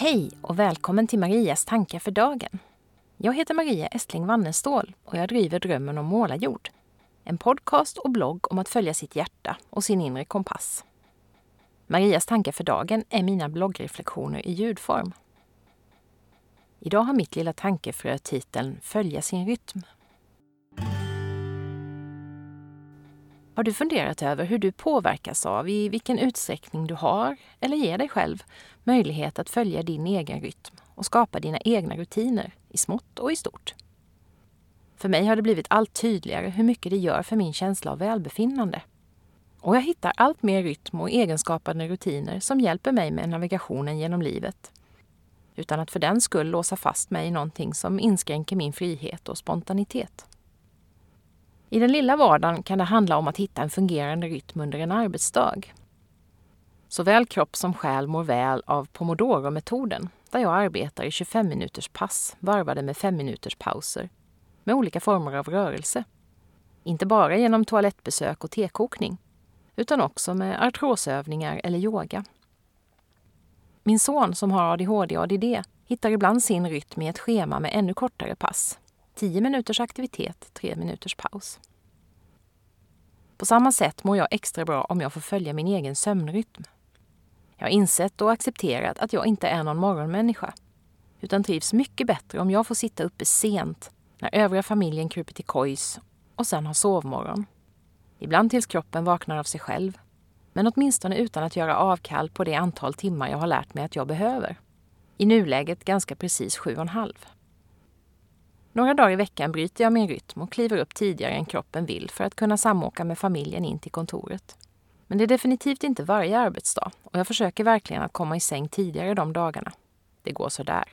Hej och välkommen till Marias tankar för dagen. Jag heter Maria Estling Wannestål och jag driver Drömmen om målarjord. En podcast och blogg om att följa sitt hjärta och sin inre kompass. Marias tankar för dagen är mina bloggreflektioner i ljudform. Idag har mitt lilla tankefrö titeln Följa sin rytm. Har du funderat över hur du påverkas av i vilken utsträckning du har, eller ger dig själv, möjlighet att följa din egen rytm och skapa dina egna rutiner, i smått och i stort? För mig har det blivit allt tydligare hur mycket det gör för min känsla av välbefinnande. Och jag hittar allt mer rytm och egenskapande rutiner som hjälper mig med navigationen genom livet. Utan att för den skull låsa fast mig i någonting som inskränker min frihet och spontanitet. I den lilla vardagen kan det handla om att hitta en fungerande rytm under en arbetsdag. Såväl kropp som själ mår väl av pomodoro-metoden där jag arbetar i 25 minuters pass varvade med 5 minuters pauser med olika former av rörelse. Inte bara genom toalettbesök och tekokning utan också med artrosövningar eller yoga. Min son som har ADHD och ADD hittar ibland sin rytm i ett schema med ännu kortare pass 10 minuters aktivitet, 3 minuters paus. På samma sätt mår jag extra bra om jag får följa min egen sömnrytm. Jag har insett och accepterat att jag inte är någon morgonmänniska, utan trivs mycket bättre om jag får sitta uppe sent när övriga familjen kryper till kojs och sen har sovmorgon. Ibland tills kroppen vaknar av sig själv, men åtminstone utan att göra avkall på det antal timmar jag har lärt mig att jag behöver. I nuläget ganska precis sju och en halv. Några dagar i veckan bryter jag min rytm och kliver upp tidigare än kroppen vill för att kunna samåka med familjen in till kontoret. Men det är definitivt inte varje arbetsdag och jag försöker verkligen att komma i säng tidigare de dagarna. Det går sådär.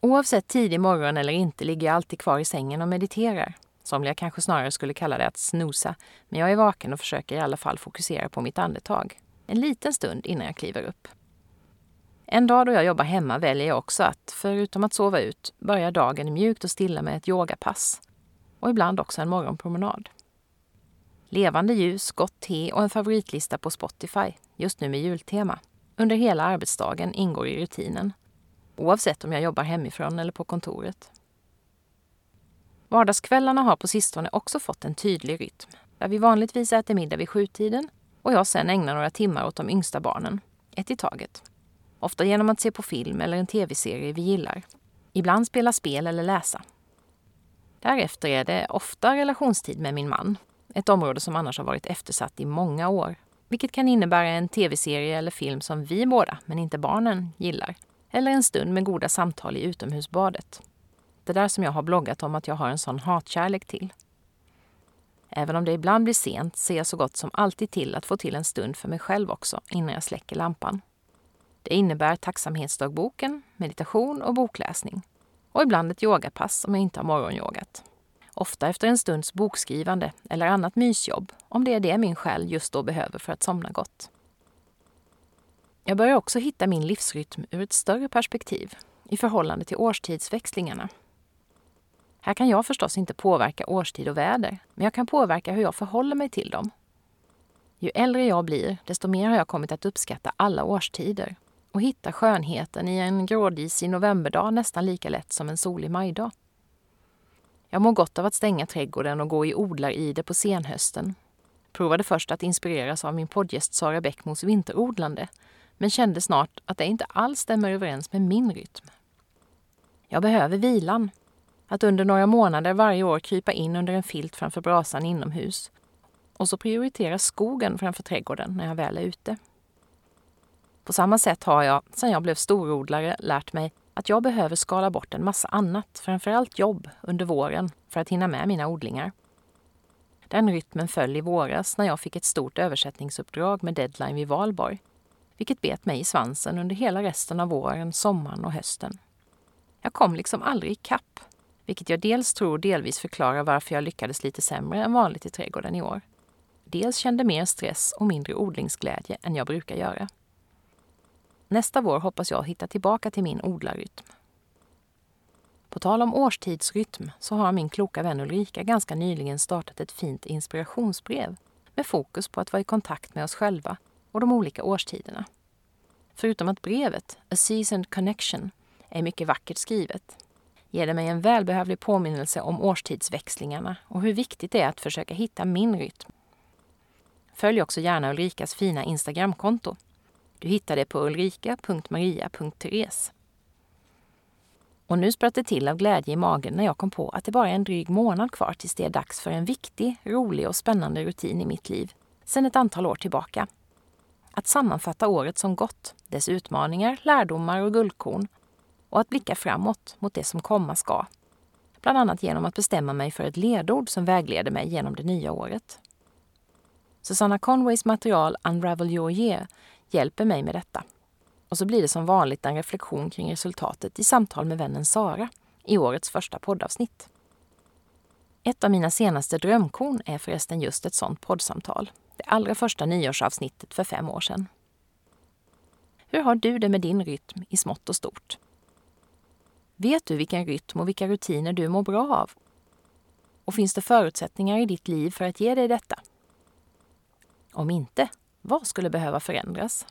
Oavsett tidig morgon eller inte ligger jag alltid kvar i sängen och mediterar. Somliga kanske snarare skulle kalla det att snosa, men jag är vaken och försöker i alla fall fokusera på mitt andetag. En liten stund innan jag kliver upp. En dag då jag jobbar hemma väljer jag också att, förutom att sova ut, börja dagen mjukt och stilla med ett yogapass. Och ibland också en morgonpromenad. Levande ljus, gott te och en favoritlista på Spotify, just nu med jultema. Under hela arbetsdagen ingår i rutinen. Oavsett om jag jobbar hemifrån eller på kontoret. Vardagskvällarna har på sistone också fått en tydlig rytm. Där vi vanligtvis äter middag vid sjutiden och jag sen ägnar några timmar åt de yngsta barnen. Ett i taget. Ofta genom att se på film eller en tv-serie vi gillar. Ibland spela spel eller läsa. Därefter är det ofta relationstid med min man. Ett område som annars har varit eftersatt i många år. Vilket kan innebära en tv-serie eller film som vi båda, men inte barnen, gillar. Eller en stund med goda samtal i utomhusbadet. Det där som jag har bloggat om att jag har en sån hatkärlek till. Även om det ibland blir sent ser jag så gott som alltid till att få till en stund för mig själv också innan jag släcker lampan. Det innebär tacksamhetsdagboken, meditation och bokläsning. Och ibland ett yogapass om jag inte har morgonyogat. Ofta efter en stunds bokskrivande eller annat mysjobb, om det är det min själ just då behöver för att somna gott. Jag börjar också hitta min livsrytm ur ett större perspektiv, i förhållande till årstidsväxlingarna. Här kan jag förstås inte påverka årstid och väder, men jag kan påverka hur jag förhåller mig till dem. Ju äldre jag blir, desto mer har jag kommit att uppskatta alla årstider och hitta skönheten i en grådisig novemberdag nästan lika lätt som en solig majdag. Jag mår gott av att stänga trädgården och gå i odlaride på senhösten. Provade först att inspireras av min poddgäst Sara Bäckmos vinterodlande men kände snart att det inte alls stämmer överens med min rytm. Jag behöver vilan. Att under några månader varje år krypa in under en filt framför brasan inomhus och så prioritera skogen framför trädgården när jag väl är ute. På samma sätt har jag, sedan jag blev storodlare, lärt mig att jag behöver skala bort en massa annat, framförallt jobb, under våren för att hinna med mina odlingar. Den rytmen föll i våras när jag fick ett stort översättningsuppdrag med deadline vid valborg, vilket bet mig i svansen under hela resten av våren, sommaren och hösten. Jag kom liksom aldrig ikapp, vilket jag dels tror delvis förklarar varför jag lyckades lite sämre än vanligt i trädgården i år. Dels kände mer stress och mindre odlingsglädje än jag brukar göra. Nästa vår hoppas jag hitta tillbaka till min odlarrytm. På tal om årstidsrytm så har min kloka vän Ulrika ganska nyligen startat ett fint inspirationsbrev med fokus på att vara i kontakt med oss själva och de olika årstiderna. Förutom att brevet, A Seasoned Connection, är mycket vackert skrivet ger det mig en välbehövlig påminnelse om årstidsväxlingarna och hur viktigt det är att försöka hitta min rytm. Följ också gärna Ulrikas fina Instagramkonto. Du hittar det på ulrika.maria.therese. Och nu spratt det till av glädje i magen när jag kom på att det bara är en dryg månad kvar tills det är dags för en viktig, rolig och spännande rutin i mitt liv sedan ett antal år tillbaka. Att sammanfatta året som gått, dess utmaningar, lärdomar och guldkorn och att blicka framåt mot det som komma ska. Bland annat genom att bestämma mig för ett ledord som vägleder mig genom det nya året. Susanna Conways material Unravel your year hjälper mig med detta. Och så blir det som vanligt en reflektion kring resultatet i samtal med vännen Sara i årets första poddavsnitt. Ett av mina senaste drömkorn är förresten just ett sådant poddsamtal. Det allra första nyårsavsnittet för fem år sedan. Hur har du det med din rytm i smått och stort? Vet du vilken rytm och vilka rutiner du mår bra av? Och finns det förutsättningar i ditt liv för att ge dig detta? Om inte, vad skulle behöva förändras?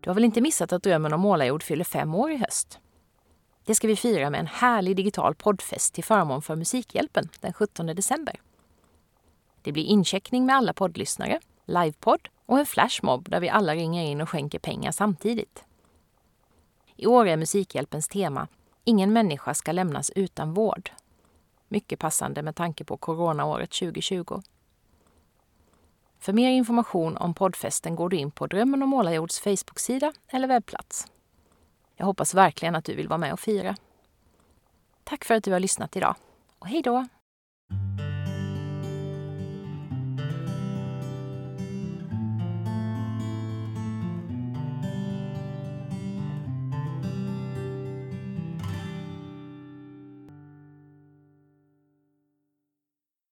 Du har väl inte missat att Drömmen om målarjord fyller fem år i höst? Det ska vi fira med en härlig digital poddfest till förmån för Musikhjälpen den 17 december. Det blir incheckning med alla poddlyssnare, livepodd och en flashmob där vi alla ringer in och skänker pengar samtidigt. I år är Musikhjälpens tema Ingen människa ska lämnas utan vård. Mycket passande med tanke på coronaåret 2020. För mer information om poddfesten går du in på Drömmen om målarjords Facebook-sida eller webbplats. Jag hoppas verkligen att du vill vara med och fira. Tack för att du har lyssnat idag och hej då!